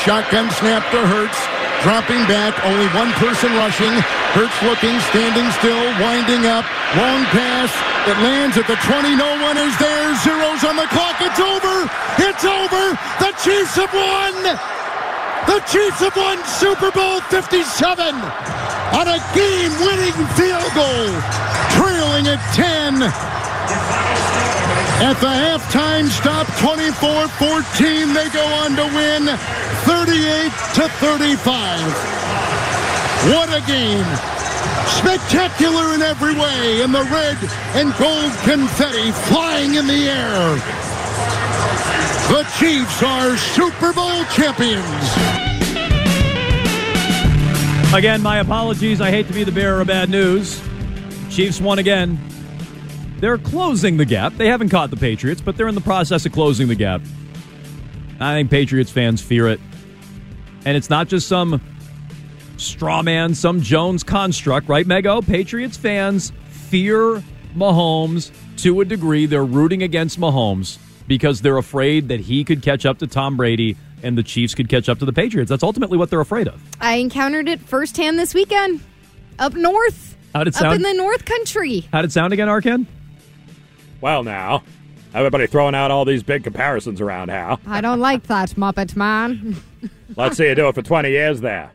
Shotgun snap to Hurts. Dropping back, only one person rushing. Hurts looking, standing still, winding up. Long pass. It lands at the 20. No one is there. Zeros on the clock. It's over. It's over. The Chiefs have won. The Chiefs have won Super Bowl 57 on a game-winning field goal, trailing at 10. At the halftime stop, 24-14, they go on to win 38 to 35. What a game. Spectacular in every way, and the red and gold confetti flying in the air. The Chiefs are Super Bowl champions. Again, my apologies. I hate to be the bearer of bad news. Chiefs won again. They're closing the gap. They haven't caught the Patriots, but they're in the process of closing the gap. I think Patriots fans fear it. And it's not just some straw man, some Jones construct, right, Mego? Oh, Patriots fans fear Mahomes to a degree. They're rooting against Mahomes because they're afraid that he could catch up to Tom Brady and the Chiefs could catch up to the Patriots. That's ultimately what they're afraid of. I encountered it firsthand this weekend up north. How did it Up sound? in the North Country. How did it sound again, Arcand? Well, now, everybody throwing out all these big comparisons around, Hal. I don't like that, Muppet Man. Let's see you do it for 20 years there.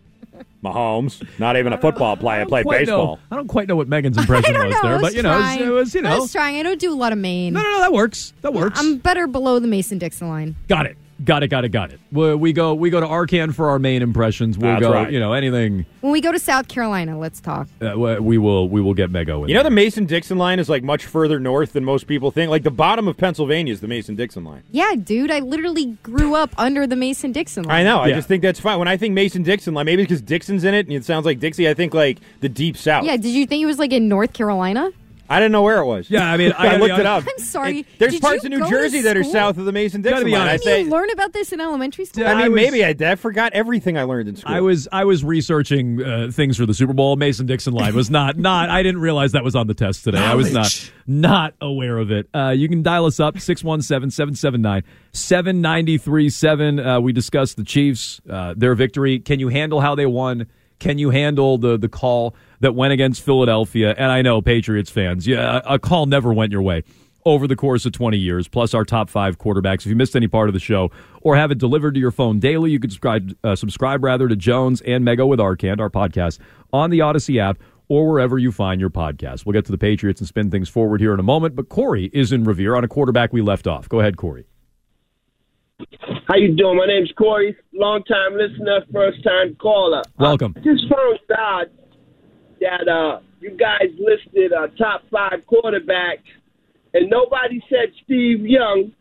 Mahomes, not even a football player, played Quite know- baseball. I don't quite know what Megan's impression was know. there, I but you know, it was, it was you know, I was trying. I don't do a lot of Maine. no, no, no, that works. That works. I'm better below the Mason Dixon line. got it, got it, got it, got it. We, we go, we go to Arcand for our main impressions. We'll That's go, right. you know, anything. When we go to South Carolina, let's talk. Uh, we will, we will get Mego in. You know, the. Mason Dixon line is like much further north than most people think. Like the bottom of Pennsylvania is the Mason Dixon line. Yeah, dude, I literally grew up under the Mason Dixon line. I know. I Yeah. just think that's fine. When I think Mason Dixon line, maybe because Dixon's in it and it sounds like Dixie, I think like the deep south. Yeah, did you think it was like in North Carolina? I didn't know where it was. Yeah, I mean, I I, looked it up. I'm sorry. It- there's Did parts of New Jersey that are south of the Mason Dixon line. I. Didn't say. you learn about this in elementary school? I I mean, was- maybe I, I forgot everything I learned in school. I was I was researching uh, things for the Super Bowl. Mason Dixon line was not not. I didn't realize that was on the test today. I was not not aware of it. Uh, you can dial us up 617-779-7937. Uh, we discussed the Chiefs, uh, their victory. Can you handle how they won? Can you handle the the call that went against Philadelphia? And I know Patriots fans, yeah, a, call never went your way over the course of 20 years, plus our top five quarterbacks. If you missed any part of the show or have it delivered to your phone daily, you can subscribe, uh, subscribe rather to Jones and Mego with Arcand, our podcast, on the Audacy app or wherever you find your podcast. We'll get to the Patriots and spin things forward here in a moment, but Corey is in Revere on a quarterback we left off. Go ahead, Corey. How you doing? My name's Corey, long time listener, first time caller. Welcome. I just found out that uh, you guys listed a top five quarterback, and nobody said Steve Young.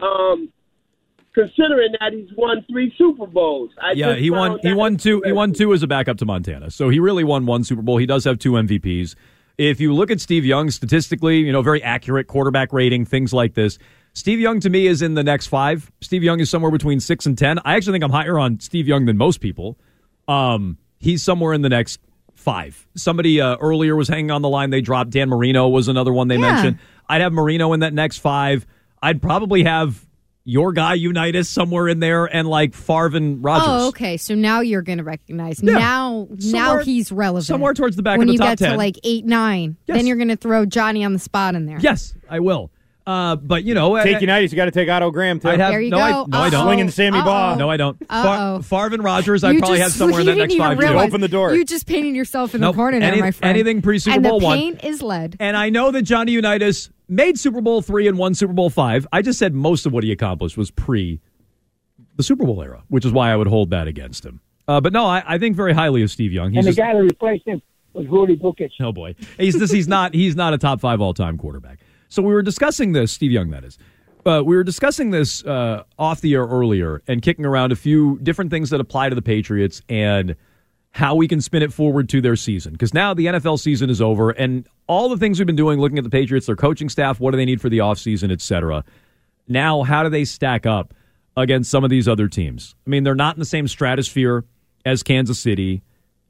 Um, considering that he's won three Super Bowls. I Yeah, he won. He won two. He won two as a backup to Montana. So he really won one Super Bowl. He does have two MVPs. If you look at Steve Young statistically, you know, very accurate quarterback rating, things like this. Steve Young to me is in the next five. Steve Young is somewhere between six and ten. I actually think I'm higher on Steve Young than most people. Um, he's somewhere in the next five. Somebody uh, earlier was hanging on the line. They dropped Dan Marino was another one they Yeah. mentioned. I'd have Marino in that next five. I'd probably have your guy Unitas somewhere in there, and like Favre and Rodgers. Oh, okay. So now you're going to recognize. Yeah. Now, now he's relevant. somewhere towards the back of when the you top get 10. to like eight, nine, Yes. then you're going to throw Johnny on the spot in there. Yes, I will. Uh, but you know, Take I, United, you got to take Otto Graham too. I'd have There you no, go. I, no, I don't. Uh-oh. Swinging Sammy Baugh. No, I don't. Uh-oh. Far, Favre and Rodgers, I'd You probably just- have somewhere in you the next five years. Open the door. You just painted yourself in Nope. the corner there, Any- my friend. anything pre-Super and Bowl the one. paint is lead. And I know that Johnny Unitas made Super Bowl three and won Super Bowl five. I just said most of what he accomplished was pre the Super Bowl era, which is why I would hold that against him. Uh, but no, I, I think very highly of Steve Young. He's and the just- guy that replaced him was Rudy Bukich. Oh boy, he's this. He's not. He's not a top five all time quarterback. So we were discussing this, Steve Young. That is. Uh, we were discussing this uh, off the air earlier and kicking around a few different things that apply to the Patriots and how we can spin it forward to their season. Because now the NFL season is over, and all the things we've been doing, looking at the Patriots, their coaching staff, what do they need for the offseason, et cetera. Now, how do they stack up against some of these other teams? I mean, they're not in the same stratosphere as Kansas City.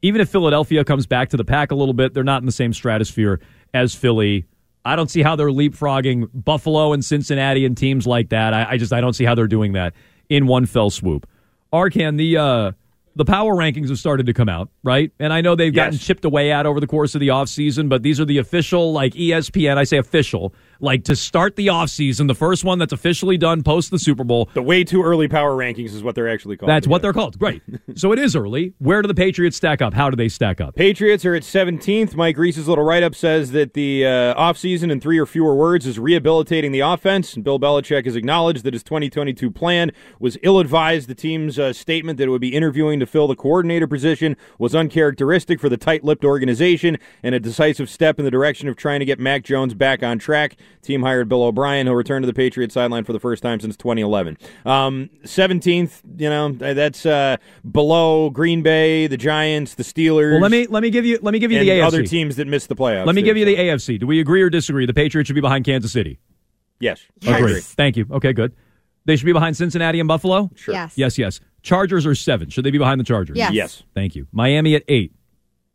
Even if Philadelphia comes back to the pack a little bit, they're not in the same stratosphere as Philly. I don't see how they're leapfrogging Buffalo and Cincinnati and teams like that. I, I just I don't see how they're doing that in one fell swoop. Arcand, the uh, the power rankings have started to come out, right? And I know they've gotten chipped away at over the course of the offseason, but these are the official, like ESPN, I say official, like to start the offseason, the first one that's officially done post the Super Bowl. The way too early power rankings is what they're actually called. That's what they're called. Great. so it is early. Where do the Patriots stack up? How do they stack up? Patriots are at 17th. Mike Reiss's little write up says that the uh, offseason, in three or fewer words, is rehabilitating the offense. And Bill Belichick has acknowledged that his 2022 plan was ill advised. The team's uh, statement that it would be interviewing to fill the coordinator position was uncharacteristic for the tight lipped organization and a decisive step in the direction of trying to get Mac Jones back on track. Team hired Bill O'Brien, who'll return to the Patriots sideline for the first time since 2011. Um, 17th, you know, that's uh, below Green Bay, the Giants, the Steelers Well, let me let me give you let me give you the AFC. other teams that missed the playoffs. let me too, give you so. the AFC. Do we agree or disagree? The Patriots should be behind Kansas City. Yes, Yes. I agree. Thank you. Okay, good. They should be behind Cincinnati and Buffalo. Sure. Yes. Yes, yes. Chargers are seven. Should they be behind the Chargers? Yes. Yes, Thank you. Miami at eight.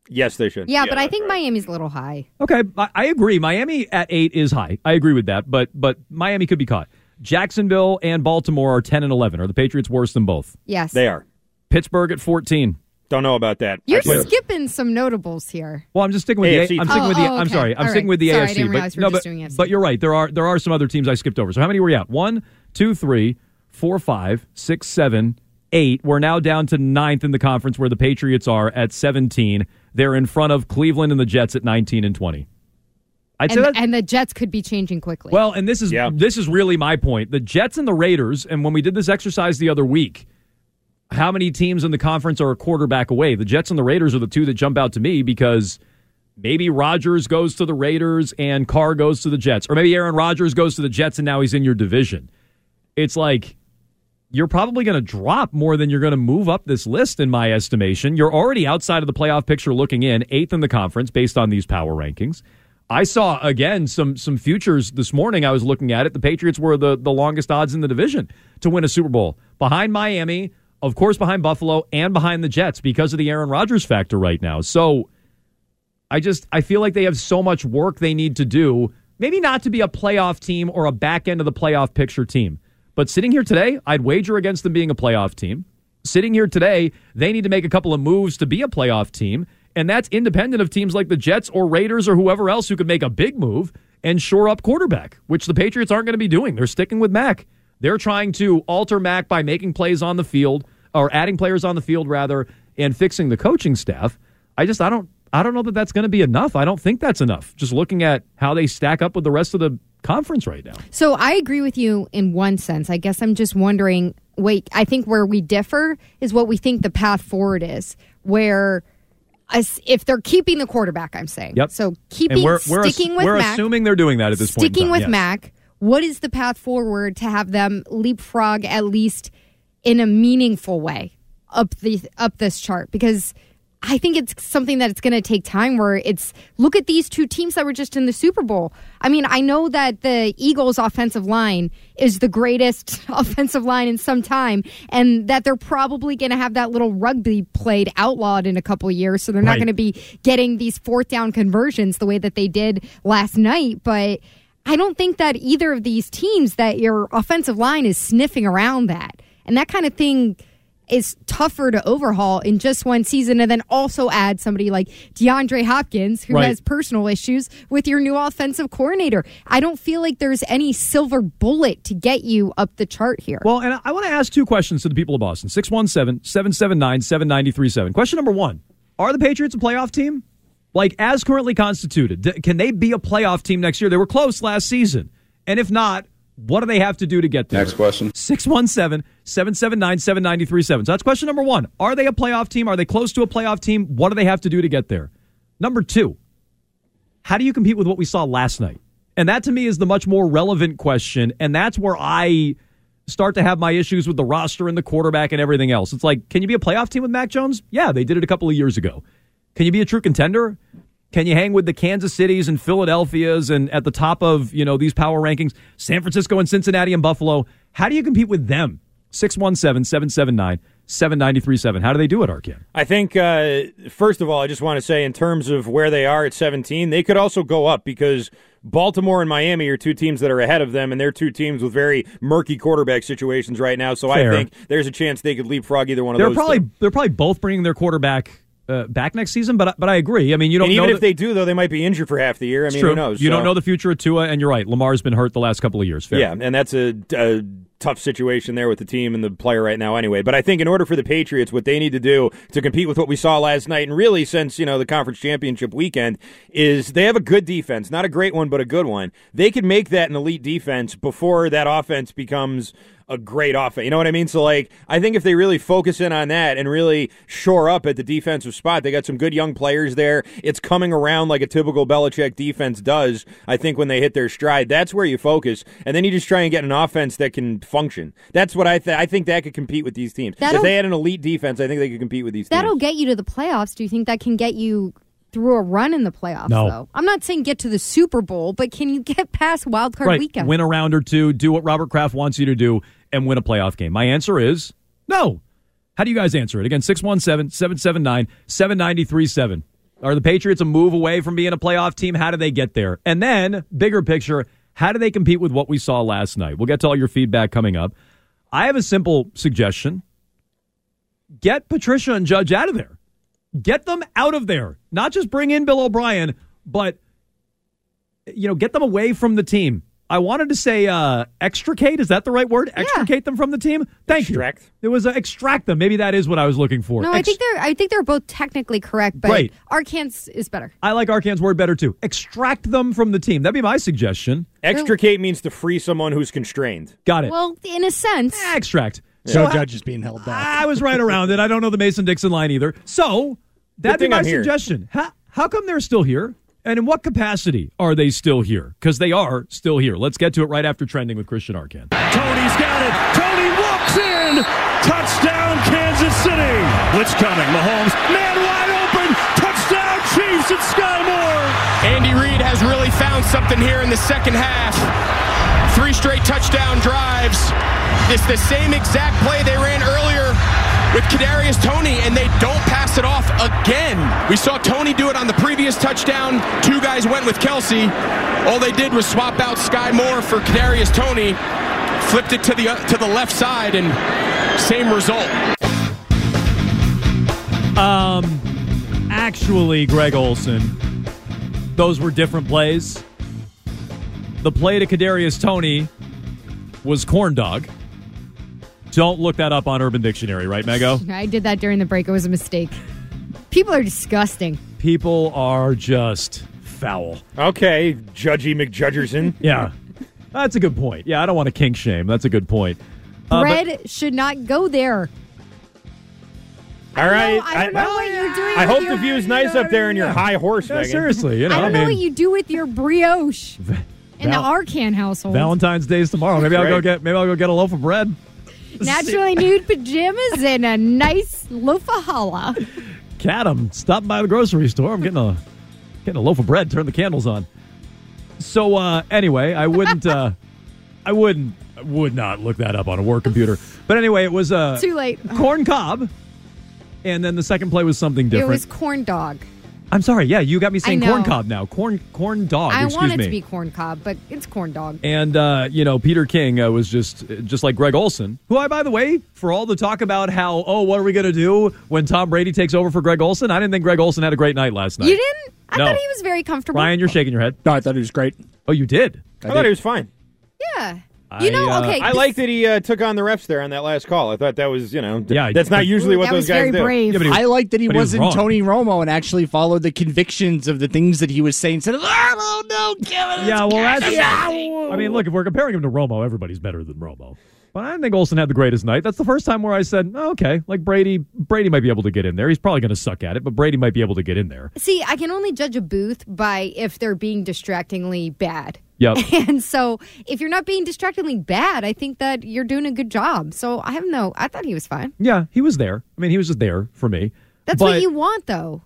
Yes, they should. Yeah, but I think right. Miami's a little high. Okay, I, I agree. Miami at eight is high. I agree with that, but but Miami could be caught. Jacksonville and Baltimore are ten and eleven. Are the Patriots worse than both? Yes. they are. Pittsburgh at fourteen. Don't know about that. You're skipping some notables here. Well, I'm just sticking with AFC. the. I'm sticking Oh, with the. oh, I'm sorry. I'm All sticking right. with the Sorry, I AFC. didn't but we were no, just but, doing AFC. but you're right. There are there are some other teams I skipped over. So how many were we at? One, two, three, four, five, six, seven, eight. We're now down to ninth in the conference, where the Patriots are at 17. They're in front of Cleveland and the Jets at 19 and 20. I'd say And, that. and the Jets could be changing quickly. Well, and this is Yeah. this is really my point. The Jets and the Raiders, and when we did this exercise the other week, how many teams in the conference are a quarterback away? The Jets and the Raiders are the two that jump out to me because maybe Rodgers goes to the Raiders and Carr goes to the Jets, or maybe Aaron Rodgers goes to the Jets and now he's in your division. It's like you're probably going to drop more than you're going to move up this list, in my estimation. You're already outside of the playoff picture looking in, eighth in the conference based on these power rankings. I saw again some some futures this morning. I was looking at it. The Patriots were the, the longest odds in the division to win a Super Bowl, behind Miami, of course, behind Buffalo, and behind the Jets because of the Aaron Rodgers factor right now. So I just I feel like they have so much work they need to do. Maybe not to be a playoff team or a back end of the playoff picture team, but sitting here today, I'd wager against them being a playoff team. Sitting here today, they need to make a couple of moves to be a playoff team, and that's independent of teams like the Jets or Raiders or whoever else who could make a big move and shore up quarterback, which the Patriots aren't going to be doing. They're sticking with Mac. They're trying to alter Mac by making plays on the field or adding players on the field rather and fixing the coaching staff. I just I don't I don't know that that's going to be enough. I don't think that's enough. Just looking at how they stack up with the rest of the conference right now. So I agree with you in one sense. I guess I'm just wondering. Wait, I think where we differ is what we think the path forward is. Where, as if they're keeping the quarterback, I'm saying. Yep. So keeping and we're, we're, ass- sticking with we're Mac, assuming they're doing that at this point. sticking with yes. Mac. What is the path forward to have them leapfrog at least in a meaningful way up the up this chart? Because I think it's something that it's going to take time. Where it's look at these two teams that were just in the Super Bowl. I mean, I know that the Eagles' offensive line is the greatest offensive line in some time, and that they're probably going to have that little rugby played outlawed in a couple of years. So they're not Right. going to be getting these fourth down conversions the way that they did last night. But I don't think that either of these teams that your offensive line is sniffing around that. And that kind of thing is tougher to overhaul in just one season and then also add somebody like DeAndre Hopkins who Right. has personal issues with your new offensive coordinator. I don't feel like there's any silver bullet to get you up the chart here. Well, and I want to ask two questions to the people of Boston 617 779 7937. Question number one Are the Patriots a playoff team? Like, as currently constituted, can they be a playoff team next year? They were close last season. And if not, what do they have to do to get there? Next question. 617 779 7937. So that's question number one. Are they a playoff team? Are they close to a playoff team? What do they have to do to get there? Number two, how do you compete with what we saw last night? And that to me is the much more relevant question. And that's where I start to have my issues with the roster and the quarterback and everything else. It's like, can you be a playoff team with Mac Jones? Yeah, they did it a couple of years ago. Can you be a true contender? Can you hang with the Kansas Cities and Philadelphias and at the top of, you know, these power rankings, San Francisco and Cincinnati and Buffalo? How do you compete with them? 617 779 7937. How do they do it, Arcand? I think, uh, first of all, I just want to say, in terms of where they are at 17, they could also go up because Baltimore and Miami are two teams that are ahead of them, and they're two teams with very murky quarterback situations right now. So Fair. I think there's a chance they could leapfrog either one of They're those. probably two. they're probably both bringing their quarterback uh, back next season, but but I agree. I mean, you don't And know even if the- they do, though, they might be injured for half the year. I mean, true. who knows? You So- don't know the future of Tua, and you're right. Lamar's been hurt the last couple of years. Fair. Yeah, and that's a, a tough situation there with the team and the player right now anyway. But I think in order for the Patriots, what they need to do to compete with what we saw last night, and really since, you know, the conference championship weekend, is they have a good defense. Not a great one, but a good one. They could make that an elite defense before that offense becomes a great offense. You know what I mean? So, like, I think if they really focus in on that and really shore up at the defensive spot, they got some good young players there. It's coming around like a typical Belichick defense does, I think, when they hit their stride. That's where you focus. And then you just try and get an offense that can function. That's what I th- I think that could compete with these teams. That'll- if they had an elite defense, I think they could compete with these teams. That'll teams. get you to the playoffs. Do you think that can get you through a run in the playoffs? No. Though I'm not saying get to the Super Bowl, but can you get past wild card right. weekend? Win a round or two, do what Robert Kraft wants you to do, and win a playoff game. My answer is no. How do you guys answer it? Again, 617 779 7937. Are the Patriots a move away from being a playoff team? How do they get there? And then, bigger picture, how do they compete with what we saw last night? We'll get to all your feedback coming up. I have a simple suggestion get Patricia and Judge out of there. Get them out of there. Not just bring in Bill O'Brien, but you know, get them away from the team. I wanted to say uh, extricate. Is that the right word? Extricate them from the team. Thank Extract. you. It was uh, extract them. Maybe that is what I was looking for. no, I think they're I think they're both technically correct, but Right. Arcand's is better. I like Arcand's word better too. Extract them from the team. That'd be my suggestion. Extricate means to free someone who's constrained. Got it. Well, in a sense, extract. So I- Judge is being held back. I was right around it. I don't know the Mason Dixon line either. So that'd be my I'm suggestion. How, how come they're still here? And in what capacity are they still here? Because they are still here. Let's get to it right after trending with Christian Arcand. Toney's got it. Toney walks in. Touchdown, Kansas City. Blitz coming. Mahomes, man wide open. Touchdown, Chiefs and Sky Moore. Andy Reid has really found something here in the second half. Three straight touchdown drives. It's the same exact play they ran earlier with Kadarius Toney, and they don't pass it off again. We saw Toney do it on the previous touchdown. Two guys went with Kelce. All they did was swap out Sky Moore for Kadarius Toney, flipped it to the to the left side, and same result. Um, actually, Greg Olsen, those were different plays. The play to Kadarius Toney was corn dog. Don't look that up on Urban Dictionary, right, Mego? I did that during the break. It was a mistake. People are disgusting. People are just foul. Okay, Judgy McJudgerson. Yeah, that's a good point. Yeah, I don't want to kink shame. That's a good point. Uh, but- should not go there. All right. No, I don't know what you're doing. I with hope your, the view is nice up there in your high horse, Yeah, Megan. seriously, you know, I don't know mean, what you do with your brioche in the Val- Arcand household. Valentine's Day's tomorrow. Maybe I'll go get maybe I'll go get a loaf of bread. Naturally nude pajamas and a nice loaf of challah. Cat, I'm by the grocery store. I'm getting a getting a loaf of bread. Turn the candles on. So uh, anyway, I wouldn't. Uh, I wouldn't. Would not look that up on a work computer. But anyway, it was uh, Too late. corn cob, and then the second play was something different. It was corn dog. I'm sorry. Yeah, you got me saying know. corn cob now. Corn corn dog. I excuse want it me. to be corn cob, but it's corn dog. And uh, you know, Peter King uh, was just just like Greg Olsen, who I, by the way, for all the talk about how oh, what are we going to do when Tom Brady takes over for Greg Olsen? I didn't think Greg Olsen had a great night last night. You didn't? I No. thought he was very comfortable. Ryan, you're shaking your head. No, I thought it was great. Oh, you did. I thought he was fine. Yeah. You know, I, uh, okay. I this- like that he uh, took on the refs there on that last call. I thought that was, you know, th- Yeah, that's not but- usually what that those was guys very do. brave. Yeah, but he was- I like that he but he was wasn't wrong. Tony Romo and actually followed the convictions of the things that he was saying. Instead of, oh, no, Kevin. Yeah, well, that's. I mean, look, if we're comparing him to Romo, everybody's better than Romo. But I didn't think Olsen had the greatest night. That's the first time where I said, oh, okay, like Brady, Brady might be able to get in there. He's probably going to suck at it, but Brady might be able to get in there. See, I can only judge a booth by if they're being distractingly bad. Yep. And so, if you're not being distractingly bad, I think that you're doing a good job. So, I have no, I thought he was fine. Yeah, he was there. I mean, he was just there for me. That's But- what you want, though.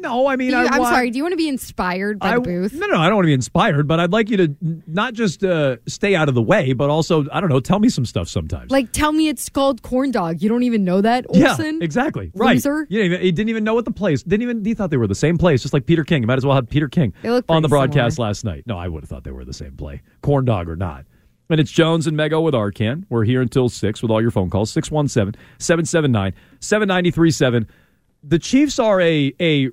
No, I mean, you- I I'm want- sorry. Do you want to be inspired by I, the booth? No, no, I don't want to be inspired, but I'd like you to not just uh, stay out of the way, but also, I don't know, tell me some stuff sometimes. Like, tell me it's called corn dog. You don't even know that, yeah, exactly. Right. Loser. You didn't even, he didn't even know what the place. Didn't even. He thought they were the same place, just like Peter King. You might as well have Peter King on the broadcast similar. last night. No, I would have thought they were the same play, corn dog or not. And it's Jones and Mego with Arcand. We're here until six with all your phone calls 617 779 7937. The Chiefs are a a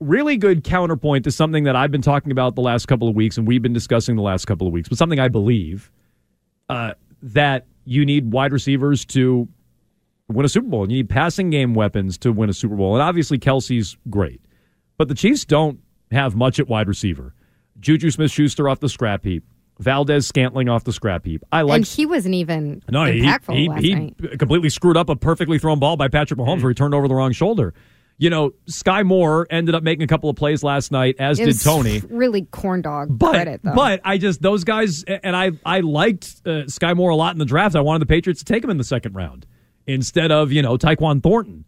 really good counterpoint to something that I've been talking about the last couple of weeks and we've been discussing the last couple of weeks, but something I believe uh, that you need wide receivers to win a Super Bowl. and You need passing game weapons to win a Super Bowl. And obviously, Kelce's great. But the Chiefs don't have much at wide receiver. Juju Smith Schuster off the scrap heap. Valdes Scantling off the scrap heap. I like and he wasn't even no, he, impactful he, last he night. completely screwed up a perfectly thrown ball by Patrick Mahomes where he turned over the wrong shoulder. You know, Sky Moore ended up making a couple of plays last night, as It did Toney. Really corn dog But credit, though. but I just those guys and I I liked uh, Sky Moore a lot in the draft. I wanted the Patriots to take him in the second round instead of you know Tyquan Thornton.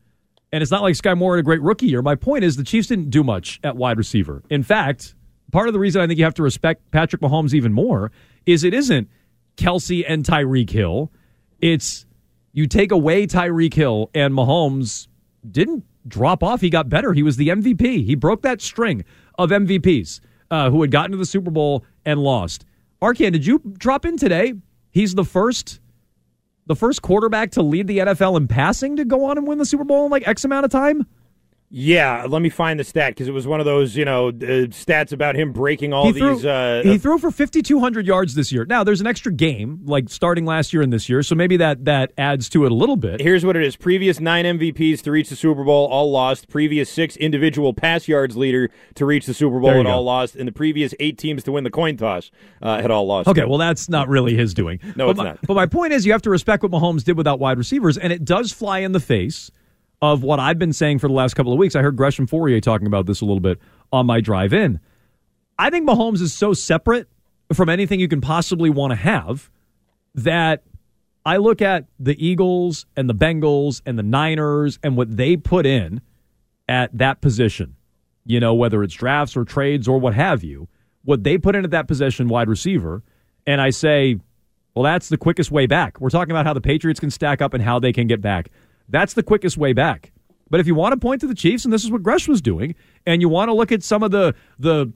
And it's not like Sky Moore had a great rookie year. My point is the Chiefs didn't do much at wide receiver. In fact, part of the reason I think you have to respect Patrick Mahomes even more is it isn't Kelce and Tyreek Hill. It's you take away Tyreek Hill and Mahomes didn't drop off. He got better. He was the MVP. He broke that string of MVPs uh, who had gotten to the Super Bowl and lost. Arcand, did you drop in today? He's the first the first quarterback to lead the NFL in passing to go on and win the Super Bowl in like X amount of time. Yeah, let me find the stat because it was one of those, you know, uh, stats about him breaking all he threw, these. Uh, he threw for 5200 yards this year. Now, there's an extra game like starting last year and this year, so maybe that that adds to it a little bit. Here's what it is: previous nine MVPs to reach the Super Bowl, all lost. Previous six individual pass yards leader to reach the Super Bowl, and go. all lost. And the previous eight teams to win the coin toss uh, had all lost. Okay, well, that's not really his doing. No, but it's my, not. But my point is, you have to respect what Mahomes did without wide receivers, and it does fly in the face of what I've been saying for the last couple of weeks. I heard Gresh and Fauria talking about this a little bit on my drive in. I think Mahomes is so separate from anything you can possibly want to have that I look at the Eagles and the Bengals and the Niners and what they put in at that position, you know, whether it's drafts or trades or what have you, what they put in at that position, wide receiver, and I say, well, that's the quickest way back. We're talking about how the Patriots can stack up and how they can get back. That's the quickest way back. But if you want to point to the Chiefs, and this is what Gresh was doing, and you want to look at some of the the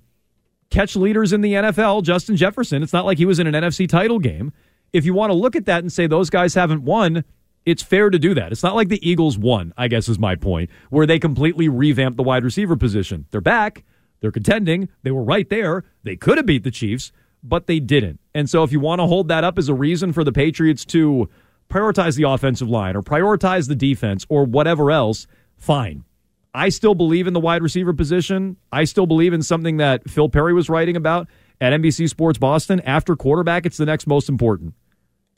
catch leaders in the NFL, Justin Jefferson, it's not like he was in an NFC title game. If you want to look at that and say those guys haven't won, it's fair to do that. It's not like the Eagles won, I guess is my point, where they completely revamped the wide receiver position. They're back, they're contending, they were right there. They could have beat the Chiefs, but they didn't. And so if you want to hold that up as a reason for the Patriots to prioritize the offensive line or prioritize the defense or whatever else, fine. I still believe in the wide receiver position. I still believe in something that Phil Perry was writing about at NBC Sports Boston. After quarterback, it's the next most important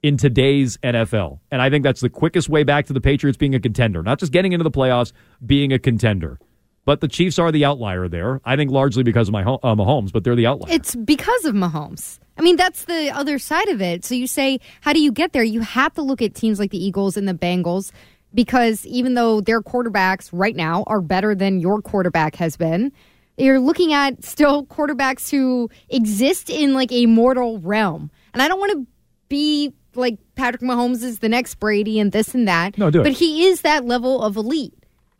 in today's NFL. And I think that's the quickest way back to the Patriots being a contender, not just getting into the playoffs, being a contender. But the Chiefs are the outlier there. I think largely because of my uh, Mahomes, but they're the outlier. It's because of Mahomes. I mean, that's the other side of it. So you say, how do you get there? You have to look at teams like the Eagles and the Bengals because even though their quarterbacks right now are better than your quarterback has been, you're looking at still quarterbacks who exist in like a mortal realm. And I don't want to be like Patrick Mahomes is the next Brady and this and that. No, do it. But he is that level of elite.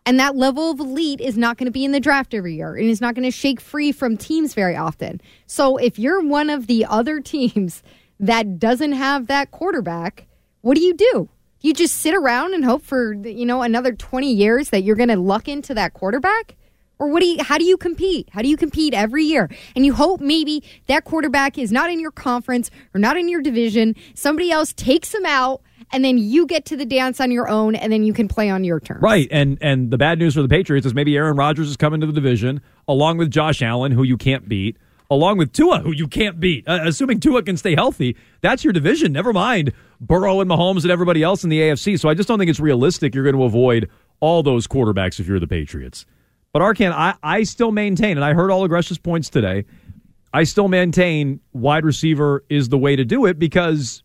And that level of elite is not going to be in the draft every year and is not going to shake free from teams very often. So if you're one of the other teams that doesn't have that quarterback, what do you do? You just sit around and hope for, you know, another 20 years that you're going to luck into that quarterback? Or what do you how do you compete? How do you compete every year? And you hope maybe that quarterback is not in your conference or not in your division. Somebody else takes him out and then you get to the dance on your own and then you can play on your terms. Right, and and the bad news for the Patriots is maybe Aaron Rodgers is coming to the division along with Josh Allen, who you can't beat, along with Tua, who you can't beat. Uh, assuming Tua can stay healthy, that's your division. Never mind Burrow and Mahomes and everybody else in the AFC. So I just don't think it's realistic. You're going to avoid all those quarterbacks if you're the Patriots. But Arcand, I, I still maintain, and I heard all Gresh's points today. I still maintain wide receiver is the way to do it because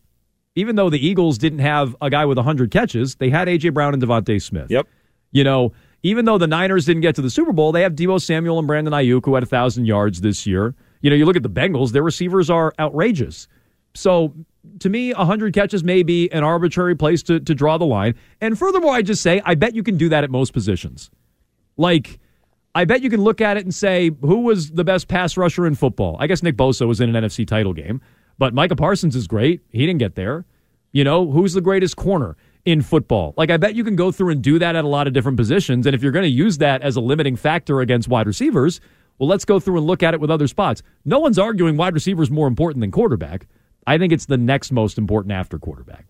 even though the Eagles didn't have a guy with 100 catches, they had A.J. Brown and DeVonta Smith. Yep. You know, even though the Niners didn't get to the Super Bowl, they have Deebo Samuel and Brandon Aiyuk who had a thousand yards this year. You know, you look at the Bengals; their receivers are outrageous. So to me, 100 catches may be an arbitrary place to, to draw the line. And furthermore, I just say, I bet you can do that at most positions. Like, I bet you can look at it and say, who was the best pass rusher in football? I guess Nick Bosa was in an NFC title game, but Micah Parsons is great. He didn't get there. You know, who's the greatest corner in football? Like, I bet you can go through and do that at a lot of different positions. And if you're going to use that as a limiting factor against wide receivers, well, let's go through and look at it with other spots. No one's arguing wide receiver is more important than quarterback. I think it's the next most important after quarterback.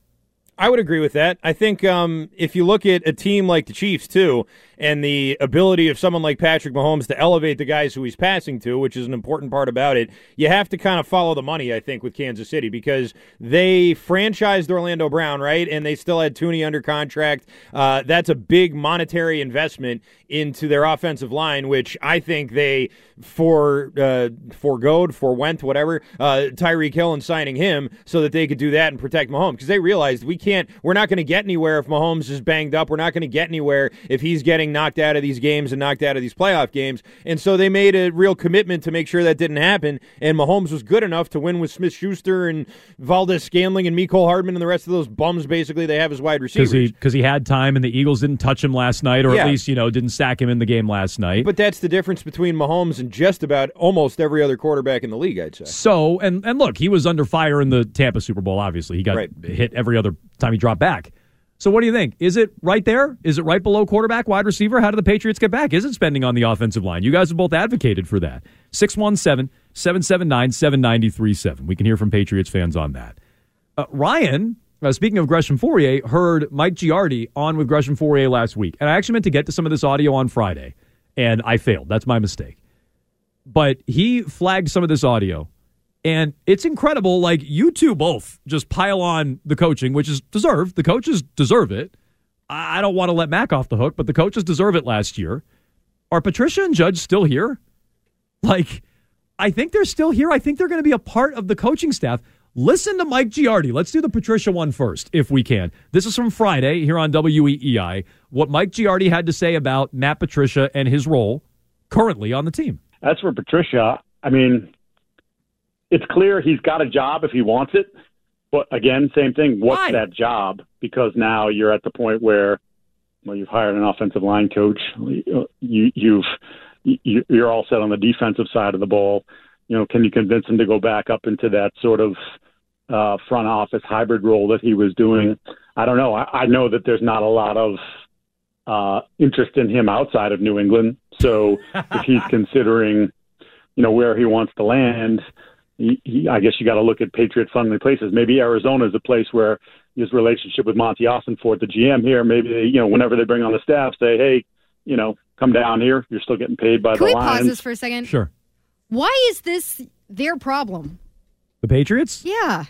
I would agree with that. I think um, if you look at a team like the Chiefs, too, and the ability of someone like Patrick Mahomes to elevate the guys who he's passing to, which is an important part about it, you have to kind of follow the money, I think, with Kansas City because they franchised Orlando Brown, right? And they still had Thuney under contract. Uh, that's a big monetary investment into their offensive line, which I think they for uh, foregoed, forwent, whatever, uh, Tyreek Hill and signing him so that they could do that and protect Mahomes because they realized we can't, we're not going to get anywhere if Mahomes is banged up. We're not going to get anywhere if he's getting knocked out of these games and knocked out of these playoff games. And so they made a real commitment to make sure that didn't happen. And Mahomes was good enough to win with Smith Schuster and Valdes Scantling and Mecole Hardman and the rest of those bums basically they have as wide receivers. Because he, he had time and the Eagles didn't touch him last night, or Yeah. at least, you know, didn't sack him in the game last night. But that's the difference between Mahomes and just about almost every other quarterback in the league, I'd say. So, and and look, he was under fire in the Tampa Super Bowl. Obviously, he got Right. hit every other time he dropped back. So, what do you think? Is it right there? Is it right below quarterback, wide receiver? How do the Patriots get back? Is it spending on the offensive line? You guys have both advocated for that. 617 779 7937. We can hear from Patriots fans on that. Uh, Ryan, uh, speaking of Gresh and Fauria, heard Mike Giardi on with Gresh and Fauria last week. And I actually meant to get to some of this audio on Friday, and I failed. That's my mistake. But he flagged some of this audio. And it's incredible. Like, you two both just pile on the coaching, which is deserved. The coaches deserve it. I don't want to let Mac off the hook, but the coaches deserve it last year. Are Patricia and Judge still here? Like, I think they're still here. I think they're going to be a part of the coaching staff. Listen to Mike Giardi. Let's do the Patricia one first, if we can. This is from Friday here on WEEI. What Mike Giardi had to say about Matt Patricia and his role currently on the team. As for Patricia, I mean, it's clear he's got a job if he wants it. But again, same thing. What's Why? that job? Because now you're at the point where, well, you've hired an offensive line coach. You, you've you, you're all set on the defensive side of the ball. You know, can you convince him to go back up into that sort of uh, front office hybrid role that he was doing? I don't know. I, I know that there's not a lot of uh, interest in him outside of New England. So if he's considering, you know, where he wants to land, he, he, I guess you got to look at Patriot-friendly places. Maybe Arizona is a place where his relationship with Monti Ossenfort, the GM here, maybe they, you know, whenever they bring on the staff, say, hey, you know, come down here. You're still getting paid by Can the we pause Lions. this for a second? Sure. Why is this their problem? The Patriots? Yeah.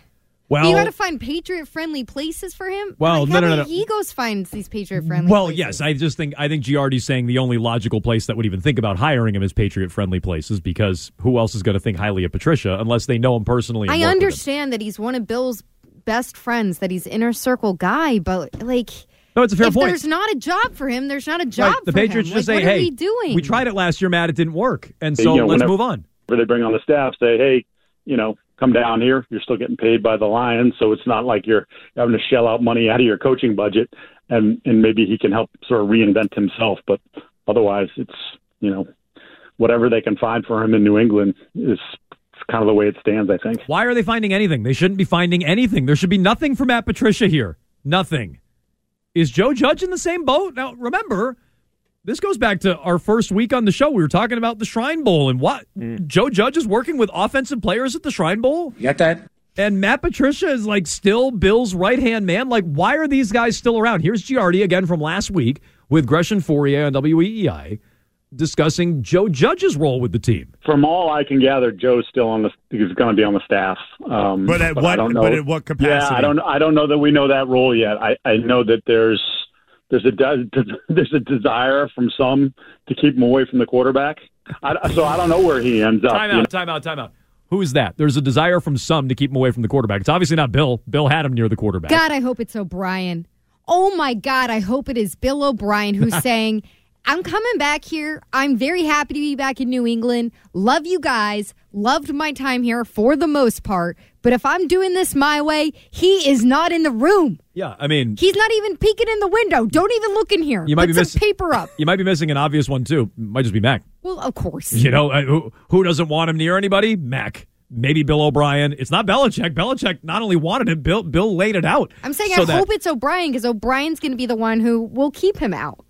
Well, you got to find patriot friendly places for him. Well, like, no, how no, no, no. He goes finds these patriot friendly. Well, yes, I just think I think Giardi's saying the only logical place that would even think about hiring him is Patriot friendly places because who else is going to think highly of Patricia unless they know him personally? I work with him? understand that he's one of Bill's best friends, that he's inner circle guy, but like, No, it's a fair if point. there's not a job for him, there's not a job Right, the for Patriots him. just like, say, what "Hey, are we doing? we tried it last year, Matt. It didn't work, and You so know, let's whenever- move on." where they bring on the staff, say, hey, you know, come down here. You're still getting paid by the Lions, so it's not like you're having to shell out money out of your coaching budget. And and maybe he can help sort of reinvent himself. But otherwise, it's you know, whatever they can find for him in New England is kind of the way it stands. I think. Why are they finding anything? They shouldn't be finding anything. There should be nothing for Matt Patricia here. Nothing. Is Joe Judge in the same boat? Now, remember, this goes back to our first week on the show. We were talking about the Shrine Bowl and what Joe Judge is working with offensive players at the Shrine Bowl. You got that? And Matt Patricia is like still Bill's right hand man. Like, why are these guys still around? Here's Giardi again from last week with Gresh and Fauria on WEEI discussing Joe Judge's role with the team. From all I can gather, Joe's still on the. He's going to be on the staff. Um, But at I what- don't know. but at what capacity? Yeah. I don't. I don't know that we know that role yet. I, I know that there's there's a de- there's a desire from some to keep him away from the quarterback. I, so I don't know where he ends up. Time you know. out, time out, time out. Who is that? There's a desire from some to keep him away from the quarterback. It's obviously not Bill. Bill had him near the quarterback. God, I hope it's O'Brien. Oh my God, I hope it is Bill O'Brien who's saying, I'm coming back here. I'm very happy to be back in New England. Love you guys. Loved my time here for the most part. But if I'm doing this my way, he is not in the room. Yeah, I mean, He's not even peeking in the window. Don't even look in here. You might Put be missing- paper up. you might be missing an obvious one too. Might just be Mac. Well, of course. You know, uh, who, who doesn't want him near anybody? Mac. Maybe Bill O'Brien. It's not Belichick. Belichick not only wanted him, Bill Bill laid it out. I'm saying So I that- hope it's O'Brien because O'Brien's going to be the one who will keep him out.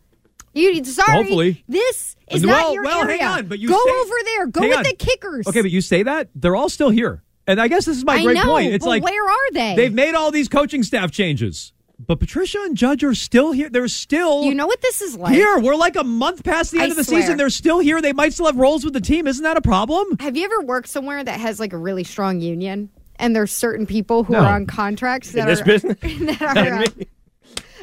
You need to sorry. Hopefully. this is well, not your well, area. hang on, but you go say- over there. Go hang with on. the kickers. Okay, but you say that they're all still here, and I guess this is my I great know, point. It's but like where are they? They've made all these coaching staff changes, but Patricia and Judge are still here. They're still You know what this is like? here. We're like a month past the I end of the swear. season. They're still here. They might still have roles with the team. Isn't that a problem? Have you ever worked somewhere that has like a really strong union? And there's certain people who No. are on contracts that In this are business? that are, uh,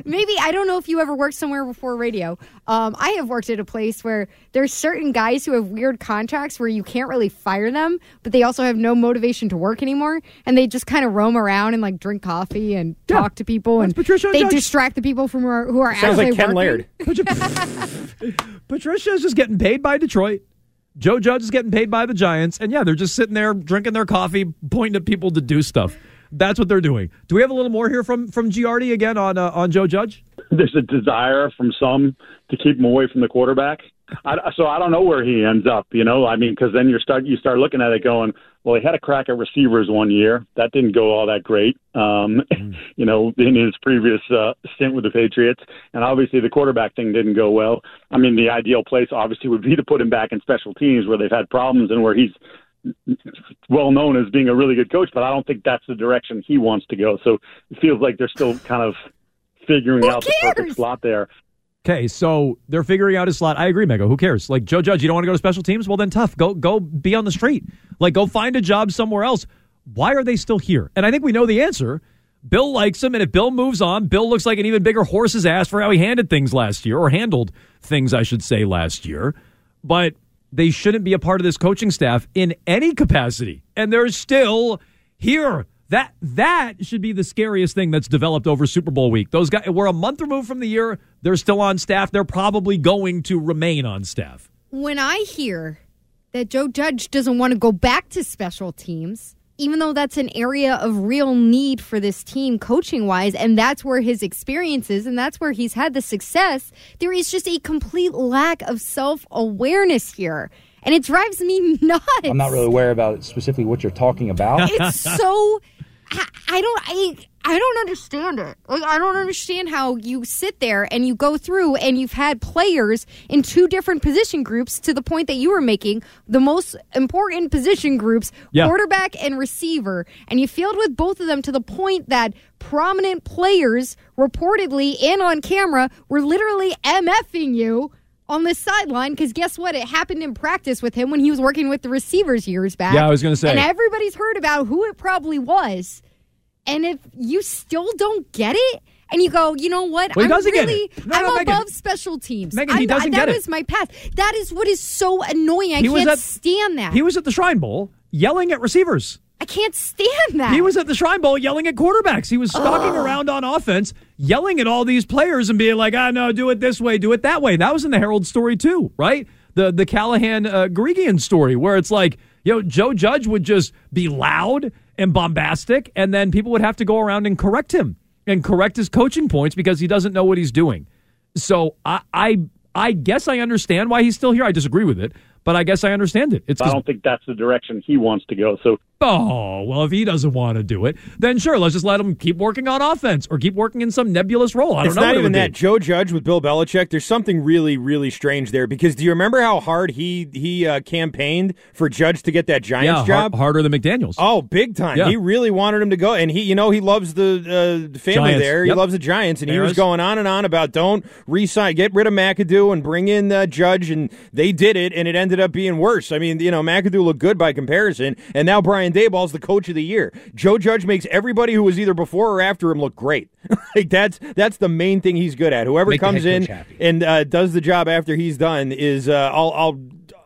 maybe I don't know if you ever worked somewhere before radio. Um, I have worked at a place where there's certain guys who have weird contracts where you can't really fire them, but they also have no motivation to work anymore, and they just kind of roam around and like drink coffee and Yeah. talk to people, and Patricia they Judge. distract the people from who are, who are Sounds actually like Ken working. Laird. Patricia is just getting paid by Detroit. Joe Judge is getting paid by the Giants, and yeah, they're just sitting there drinking their coffee, pointing at people to do stuff. That's what they're doing. Do we have a little more here from from Giardi again on uh, on Joe Judge? there's a desire from some to keep him away from the quarterback. I, so I don't know where he ends up. You know, I mean, because then you start you start looking at it going, well, he had a crack at receivers one year. That didn't go all that great. Um, you know, in his previous uh, stint with the Patriots, and obviously the quarterback thing didn't go well. I mean, the ideal place obviously would be to put him back in special teams where they've had problems and where he's well known as being a really good coach, but I don't think that's the direction he wants to go. So it feels like they're still kind of figuring Who out the perfect slot there. Okay, so they're figuring out his slot. I agree, Mego. Who cares? Like Joe Judge, you don't want to go to special teams? Well, then tough. Go go be on the street. Like go find a job somewhere else. Why are they still here? And I think we know the answer. Bill likes him, and if Bill moves on, Bill looks like an even bigger horse's ass for how he handled things last year, or handled things, I should say, last year. But they shouldn't be a part of this coaching staff in any capacity, and they're still here. That that should be the scariest thing that's developed over Super Bowl week. Those guys, we're a month removed from the year. They're still on staff. They're probably going to remain on staff. when I hear that Joe Judge doesn't want to go back to special teams, even though that's an area of real need for this team coaching wise, and that's where his experience is, and that's where he's had the success, there is just a complete lack of self awareness here. And it drives me nuts. I'm not really aware about specifically what you're talking about. It's so. I, I don't. I. I don't understand it. Like, I don't understand how you sit there and you go through and you've had players in two different position groups to the point that you were making the most important position groups, Yeah. quarterback and receiver, and you failed with both of them to the point that prominent players reportedly and on camera were literally MFing you on the sideline because guess what? It happened in practice with him when he was working with the receivers years back. Yeah, I was gonna say. And everybody's heard about who it probably was. And if you still don't get it, and you go, you know what? Well, he I'm really, it. No, I'm no, Megan. above special teams. Megan, he I'm- doesn't that get it. was my path. That is what is so annoying. I He can't at- stand that. He was at the Shrine Bowl yelling at receivers. I can't stand that. He was at the Shrine Bowl yelling at quarterbacks. He was stalking around on offense, yelling at all these players and being like, "Ah, no, do it this way, do it that way." That was in the Herald story too, right? The the Callahan uh, Guregian story, where it's like, you know, Joe Judge would just be loud and bombastic, and then people would have to go around and correct him and correct his coaching points because he doesn't know what he's doing. So I I, I guess I understand why he's still here. I disagree with it, but I guess I understand it. It's I 'cause- don't think that's the direction he wants to go. So Oh, well, if he doesn't want to do it, then sure, let's just let him keep working on offense or keep working in some nebulous role. I don't It's know. not what it even that. be. Joe Judge with Bill Belichick. There's something really, really strange there because do you remember how hard he he uh, campaigned for Judge to get that Giants Yeah, job? harder than McDaniels. Oh, big time! Yeah. He really wanted him to go, and he, you know, he loves the, uh, family Giants. there. He loves the Giants, and he was Bears. going on and on about don't resign, get rid of McAdoo, and bring in uh, Judge, and they did it, and it ended up being worse. I mean, you know, McAdoo looked good by comparison, and now Brian Daboll's the coach of the year. Joe Judge makes everybody who was either before or after him look great. like that's that's the main thing he's good at. Whoever Make comes in happy. and uh, does the job after he's done is uh, I'll. I'll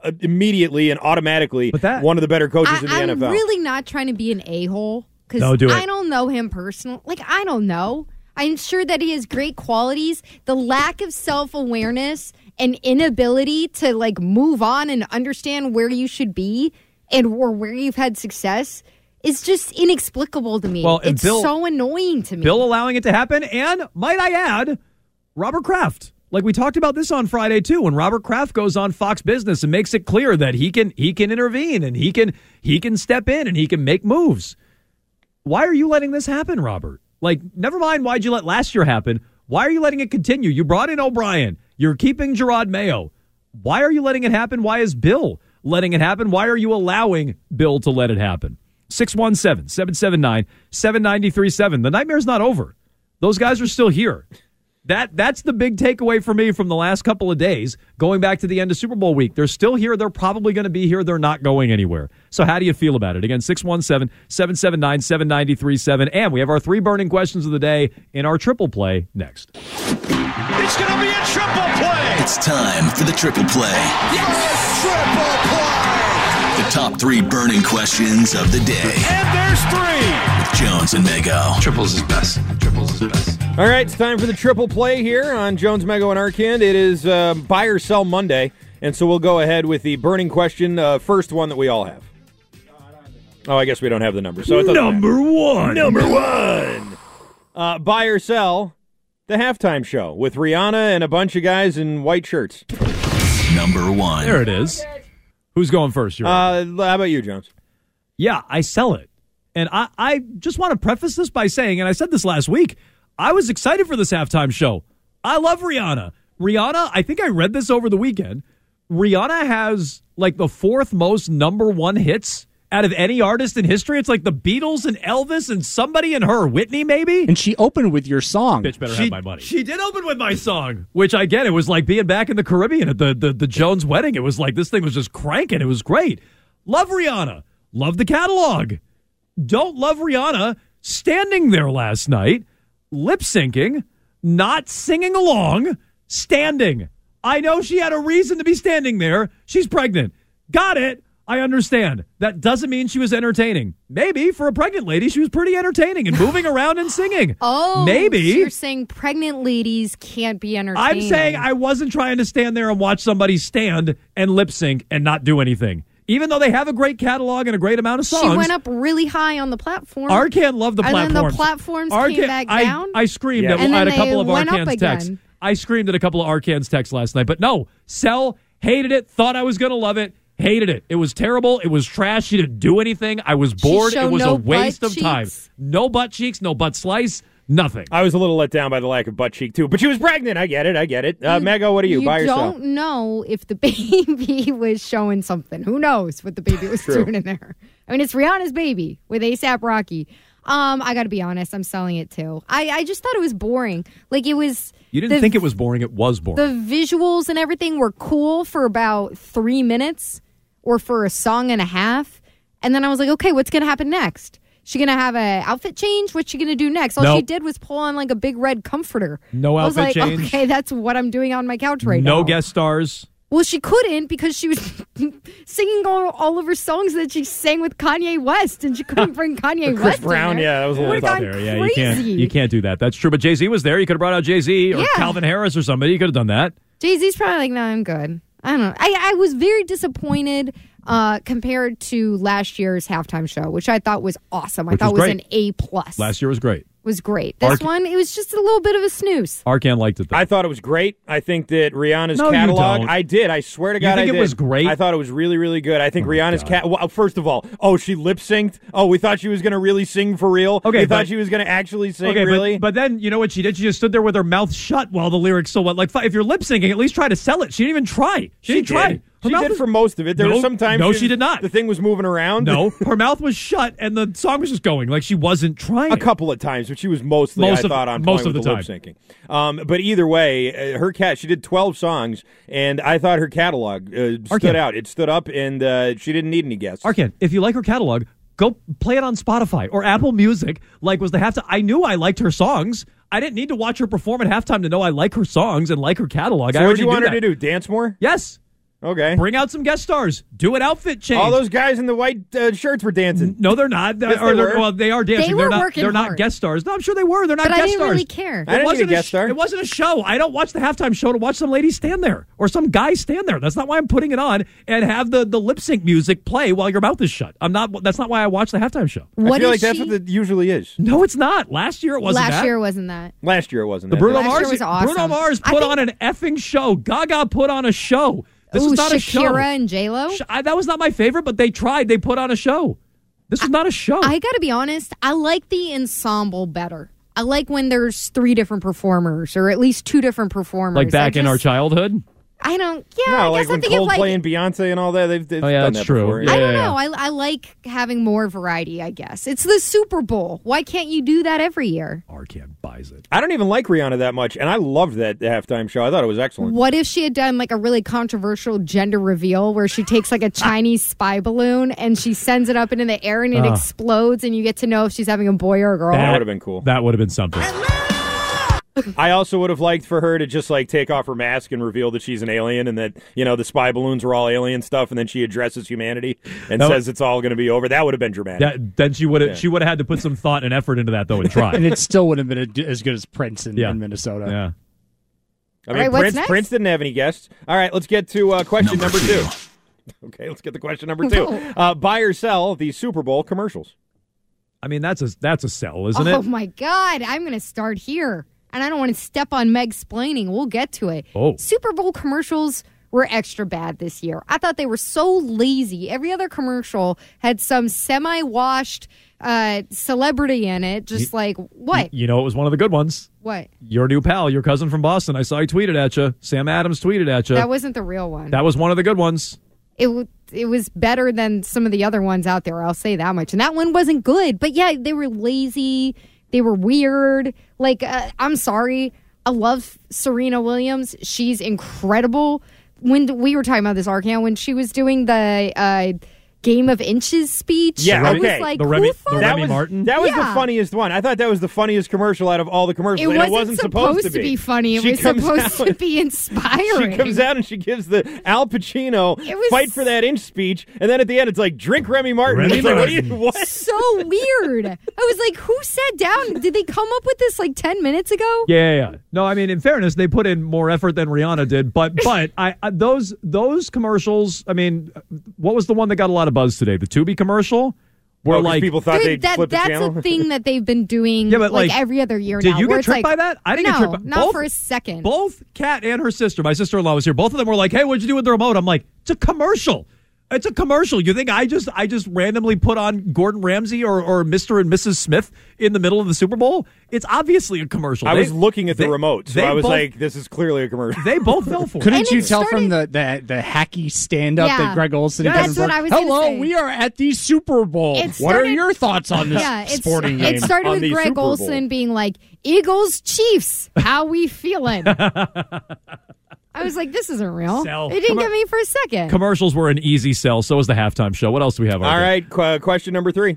uh, Immediately and automatically, But that- one of the better coaches I, in the I'm NFL. really not trying to be an a hole because No, do. I don't know him personally. Like I don't know. I'm sure that he has great qualities. The lack of self awareness and inability to like move on and understand where you should be and or where you've had success is just inexplicable to me. Well, it's Bill- so annoying to me. Bill allowing it to happen, and might I add, Robert Kraft. Like we talked about this on Friday too, when Robert Kraft goes on Fox Business and makes it clear that he can he can intervene and he can he can step in and he can make moves. Why are you letting this happen, Robert? Like, never mind why'd you let last year happen. Why are you letting it continue? You brought in O'Brien. You're keeping Jerod Mayo. Why are you letting it happen? Why is Bill letting it happen? Why are you allowing Bill to let it happen? 617 779 7937. The nightmare's not over. Those guys are still here. That that's the big takeaway for me from the last couple of days, going back to the end of Super Bowl week. They're still here. They're probably going to be here. They're not going anywhere. So how do you feel about it? Again, 617-779-7937. And we have our three burning questions of the day in our triple play next. It's going to be a triple play. It's time for the triple play. Yes, triple play. The top three burning questions of the day And there's three. with Jones and Mego. Triples is best. Triples is best. All right, it's time for the triple play here on Jones, Mego, and Arcand. It is uh, buy or sell Monday, and so we'll go ahead with the burning question, uh, first one that we all have. Oh, I guess we don't have the number. So it doesn't matter. one. Number one. Uh, buy or sell the halftime show with Rihanna and a bunch of guys in white shirts. Number one. There it is. Who's going first? You're Uh, how about you, Jones? Yeah, I sell it. And I, I just want to preface this by saying, and I said this last week, I was excited for this halftime show. I love Rihanna. Rihanna, I think I read this over the weekend. Rihanna has like the fourth most number one hits out of any artist in history. It's like the Beatles and Elvis and somebody and her, Whitney maybe. And she opened with your song. Bitch better have my money. She did open with my song, which I get. It was like being back in the Caribbean at the, the, the Jones wedding. It was like this thing was just cranking. It was great. Love Rihanna. Love the catalog. Don't love Rihanna standing there last night, lip syncing, not singing along, standing. I know she had a reason to be standing there. She's pregnant. Got it. I understand. That doesn't mean she was entertaining. Maybe for a pregnant lady, she was pretty entertaining and moving around and singing. Oh, maybe. so you're saying pregnant ladies can't be entertaining. I'm saying I wasn't trying to stand there and watch somebody stand and lip sync and not do anything. Even though they have a great catalog and a great amount of songs. she went up really high on the platform. Arcand loved the platform. and platforms. then the platforms Arcand- came back I, down. I screamed Yeah. at, And at then a couple of Arcand's texts. I screamed at a couple of Arcand's texts last night. But no, Sell hated it, thought I was going to love it, hated it. It was terrible. It was trash. She didn't do anything. I was bored. It was no a waste butt of time. No butt cheeks, no butt slice, nothing. I was a little let down by the lack of butt cheek too, but she was pregnant. I get it. I get it. Uh, Mego, what are you? You buy or sell? don't know if the baby was showing something. Who knows what the baby was doing in there? I mean, it's Rihanna's baby with ASAP Rocky. Um, I got to be honest, I'm selling it too. I, I just thought it was boring. Like it was. You didn't the- think it was boring. It was boring. The visuals and everything were cool for about three minutes or for a song and a half. And then I was like, okay, what's going to happen next? She going to have a outfit change? What's she going to do next? All she did was pull on like a big red comforter. No I was outfit like, change. okay, that's what I'm doing on my couch right now. no guest stars. Well, she couldn't because she was singing all, all of her songs that she sang with Kanye West, and she couldn't bring Kanye Chris West. Brown, yeah, that was a It little tough there. Yeah, you can't you can't do that. That's true. But Jay Z was there. You could have brought out Jay Z or Yeah. Calvin Harris or somebody. You could have done that. Jay Z's probably like, no, I'm good. I don't know. I, I was very disappointed uh, compared to last year's halftime show, which I thought was awesome. I Which thought was was, an A plus. Last year was great. Was great. This Arc- one, it was just a little bit of a snooze. Arcand liked it though. I thought it was great. I think that Rihanna's No, you catalog. don't. I did. I swear to You God, think I it did. was great? I thought it was really, really good. I think Oh Rihanna's cat. Well, first of all, oh, she lip synced. Oh, we thought she was going to really sing for real. Okay, we but- thought she was going to actually sing. Okay, really? but, but then you know what she did? She just stood there with her mouth shut while the lyrics still went. Like, fi- if you're lip syncing, at least try to sell it. She didn't even try. She, didn't try. Her She did was- for most of it. There No, were some times. no, she did not. The thing was moving around. No, her mouth was shut and the song was just going. Like she wasn't trying. A couple of times, but she was mostly, Most I of- thought, on most point of the the, lip syncing. Um, but either way, uh, her cat, she did 12 songs, and I thought her catalog uh, stood out. It stood up, and uh, she didn't need any guests. Arcand, if you like her catalog, go play it on Spotify or Apple Music. Like was the halftime. I knew I liked her songs. I didn't need to watch her perform at halftime to know I like her songs and like her catalog. So I what you want her to do? Dance more? Yes. Okay. Bring out some guest stars. Do an outfit change. All those guys in the white uh, shirts were dancing. No, they're not. Yes, they they're, well, they are dancing. They are were not. working they're not guest stars. No, I'm sure they were. They're not But I guest didn't stars. really care. I didn't it wasn't a guest sh- star. It wasn't a show. I don't watch the halftime show to watch some lady stand there or some guy stand there. That's not why I'm putting it on and have the, the lip sync music play while your mouth is shut. I'm not. That's not why I watch the halftime show. What I feel is like that's what it usually is. No, it's not. Last year it wasn't. Last that. year wasn't that. Last year it wasn't. The that. Bruno Last year Mars. was awesome. Bruno Mars put think- on an effing show. Gaga put on a show. This Ooh, is not a show. Shakira and J Lo. That was not my favorite, but they tried. They put on a show. This was not a show. I got to be honest. I like the ensemble better. I like when there's three different performers, or at least two different performers. like back I in our childhood. I don't. Yeah, No, I like guess when I'm Coldplay like. and Beyonce and all that, they've, they've Oh, yeah, done that's that true. before. Yeah. I don't know. I, I like having more variety. I guess it's the Super Bowl. Why can't you do that every year? Arcand buys it. I don't even like Rihanna that much, and I loved that halftime show. I thought it was excellent. What if she had done like a really controversial gender reveal where she takes like a Chinese spy balloon and she sends it up into the air and it Ah. explodes and you get to know if she's having a boy or a girl? That would have been cool. That would have been something. I also would have liked for her to just like take off her mask and reveal that she's an alien and that you know the spy balloons were all alien stuff, and then she addresses humanity and That says it's all going to be over. That would have been dramatic. That, then she would have Yeah. she would have had to put some thought and effort into that though and try. and it still wouldn't have been a, as good as Prince in, Yeah. in Minnesota. yeah. I mean, All right, what's Prince. Prince didn't have any guests. All right, let's get to uh, question Number number, two. two. Okay, let's get the question number two. Uh, buy or sell the Super Bowl commercials. I mean that's a that's a sell, isn't oh it? Oh my God. I'm going to start here. And I don't want to step on Meg's splaining. We'll get to it. Oh. Super Bowl commercials were extra bad this year. I thought they were so lazy. Every other commercial had some semi washed uh, celebrity in it. Just like, what? You know, it was one of the good ones. what? Your new pal, your cousin from Boston. I saw he tweeted at you. Sam Adams tweeted at you. That wasn't the real one. That was one of the good ones. it w- it was better than some of the other ones out there. I'll say that much. And that one wasn't good. But yeah, they were lazy. They were weird. Like uh, I'm sorry. I love Serena Williams. She's incredible. When we were talking about this Arcand, when she was doing the uh, game of inches speech, Yeah, I okay. was like, The Remy- the thought- Remy was Martin? that was Yeah. the funniest one. I thought that was the funniest commercial out of all the commercials. It and wasn't, supposed, to be. funny. It She was comes supposed out- to be inspiring. She comes out and she gives the Al Pacino was- fight for that inch speech, and then at the end it's like drink Remy Martin. Remy It's like, what, you, what? so weird. I was like, who sat down? Did they come up with this like 10 minutes ago? Yeah, yeah, yeah. No, I mean, in fairness, they put in more effort than Rihanna did. But but I, I those those commercials. I mean, what was the one that got a lot of buzz today? The Tubi commercial, where Oh, 'cause like people thought Dude, they'd that, flip the that's a thing that they've been doing Yeah, but, like, like, every other year did now. you where get it's tricked like, by that? I didn't no, get tricked by not both- for a second. both Kat and her sister, my sister in law was here. Both of them were like, "Hey, what'd you do with the remote?" I'm like, "It's a commercial." It's a commercial. You think I just I just randomly put on Gordon Ramsay or, or Mr. and Mrs. Smith in the middle of the Super Bowl? It's obviously a commercial. I They- was looking at the they- remote, so I was both- like, this is clearly a commercial. they both fell for it. Couldn't And you it tell from the, the the hacky stand up Yeah. that Greg Olsen and That's Kevin what Burke- I was gonna Hello, say. we are at the Super Bowl. It what are your thoughts on this yeah, sporting game? it started with Greg Super Bowl. Olsen being like, Eagles, Chiefs, how we feeling? I was like, this isn't real. Sell. It didn't Come get me for a second. Commercials were an easy sell. So was the halftime show. What else do we have? All right, qu- question number three.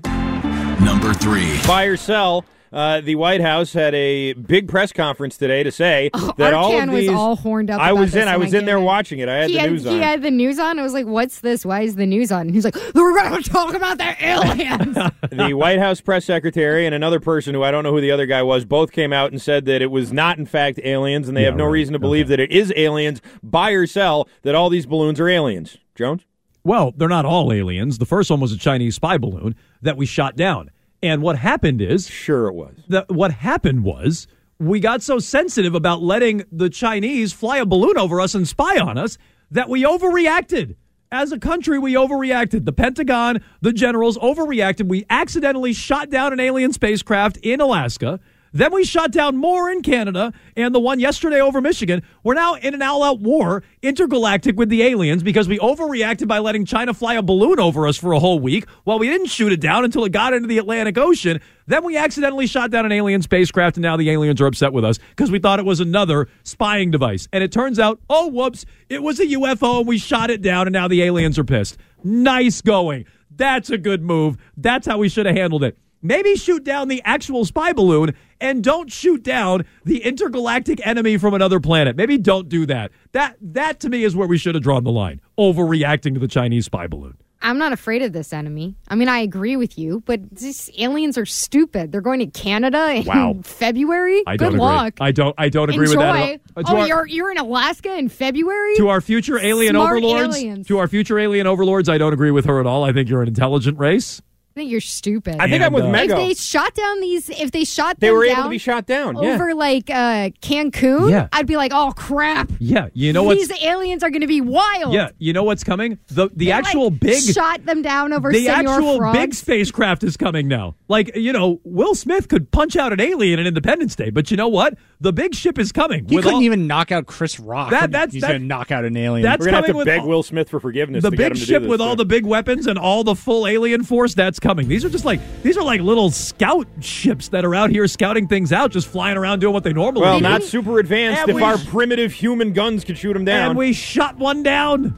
Number three. Buy or sell. Uh, the White House had a big press conference today to say that all of these. was all horned up. I about was this. in. I Oh was in there goodness. watching it. I had he the had, news he on. had the news on. I was like, "What's this? Why is the news on?" And he's like, "We're going to talk about the aliens." the White House press secretary and another person who I don't know who the other guy was both came out and said that it was not in fact aliens, and they Yeah, have no right. reason to believe that it is aliens. Buy or sell that all these balloons are aliens. Jones. Well, they're not all aliens. The first one was a Chinese spy balloon that we shot down. And what happened is Sure, it was. that what happened was we got so sensitive about letting the Chinese fly a balloon over us and spy on us that we overreacted. As a country, we overreacted. The Pentagon, the generals overreacted. We accidentally shot down an alien spacecraft in Alaska. Then we shot down more in Canada and the one yesterday over Michigan. We're now in an all out war, intergalactic with the aliens, because we overreacted by letting China fly a balloon over us for a whole week while we didn't shoot it down until it got into the Atlantic Ocean. Then we accidentally shot down an alien spacecraft, and now the aliens are upset with us because we thought it was another spying device. And it turns out, oh, whoops, it was a UFO and we shot it down, and now the aliens are pissed. Nice going. That's a good move. That's how we should have handled it. Maybe shoot down the actual spy balloon and don't shoot down the intergalactic enemy from another planet. Maybe don't do that. That that to me is where we should have drawn the line. Overreacting to the Chinese spy balloon. I'm not afraid of this enemy. I mean, I agree with you, but these aliens are stupid. They're going to Canada in Wow. February. I Good agree. luck. I don't I don't agree Enjoy. with that. Uh, oh, our- you're you're in Alaska in February. to our future alien Smart overlords, aliens. to our future alien overlords, I don't agree with her at all. I think you're an intelligent race. I think you're stupid. I think I'm with And, uh, If they shot down these, if they shot They them were able to be shot down. Yeah. over like uh, Cancun, Yeah. I'd be like, oh crap. Yeah, you know what? These aliens are going to be wild. yeah, you know what's coming. The the They, actual like, big shot them down over the Senor actual Frogs. big spacecraft is coming now. Like you know, Will Smith could punch out an alien in Independence Day, but you know what? The big ship is coming. He couldn't all- even knock out Chris Rock. That- that's- he's that- going to knock out an alien. that's We're gonna have coming to with beg all- Will Smith for forgiveness. the to get big him to ship do this, with all the big weapons and all the full alien force that's coming. These are just like these are like little scout ships that are out here scouting things out, just flying around doing what they normally Well, do. Well, not super advanced And if we our primitive human guns could shoot them down. and we shot one down.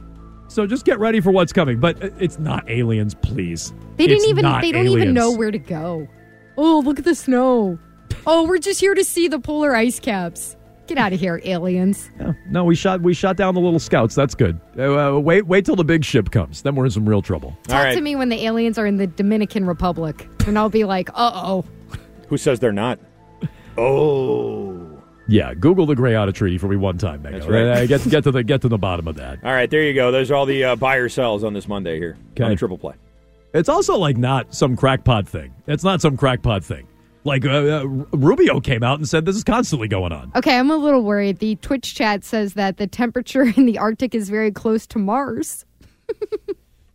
So just get ready for what's coming. But uh, it's not aliens, please. They didn't It's even. not They don't aliens. even know where to go. Oh, look at the snow. Oh, we're just here to see the polar ice caps. Get out of here, aliens. Yeah. No, we shot we shot down the little scouts. That's good. Uh, uh, wait wait till the big ship comes. Then we're in some real trouble. Talk right. to me when the aliens are in the Dominican Republic, and I'll be like, uh oh. Who says they're not? Oh. Yeah, Google the Greada Treaty for me one time, Megan. That's right. Uh, get get to the get to the bottom of that. All right, there you go. Those are all the uh, buy or sells on this Monday here on Okay. the Triple Play. It's also like not some crackpot thing. It's not some crackpot thing. Like uh, uh, Rubio came out and said this is constantly going on. Okay, I'm a little worried. The Twitch chat says that the temperature in the Arctic is very close to Mars.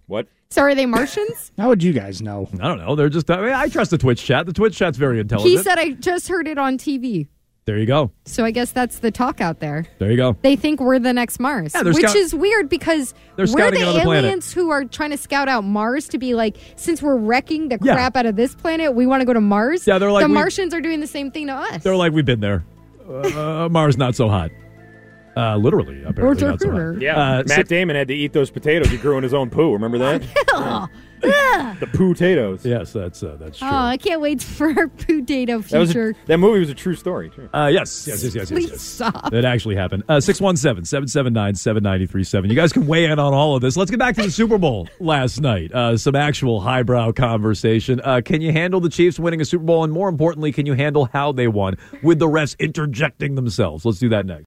What? So are they Martians? How would you guys know? I don't know. They're just. I, mean, I trust the Twitch chat. The Twitch chat's very intelligent. he said I just heard it on TV. There you go. So I guess that's the talk out there. There you go. They think we're the next Mars, Yeah, which scout- is weird because They're we're the another planet. aliens who are trying to scout out Mars to be like, since we're wrecking the Yeah. crap out of this planet, we want to go to Mars. Yeah, they're like, the Martians are doing the same thing to us. They're like, we've been there. Uh, Mars not so hot. Uh, literally, apparently not so hot. Yeah. Uh, Matt six- Damon had to eat those potatoes he grew in his own poo. Remember that? the poo potatoes. Yes, that's uh, that's oh, true. I can't wait for our potato That was future. a, that movie was a true story. Too. Uh, yes, yes, yes, yes, yes. Please yes. stop. That actually happened. Uh, 617 779 7937. You guys can weigh in on all of this. Let's get back to the Super Bowl last night. Uh, some actual highbrow conversation. Uh, can you handle the Chiefs winning a Super Bowl? And more importantly, can you handle how they won with the refs interjecting themselves? Let's do that next.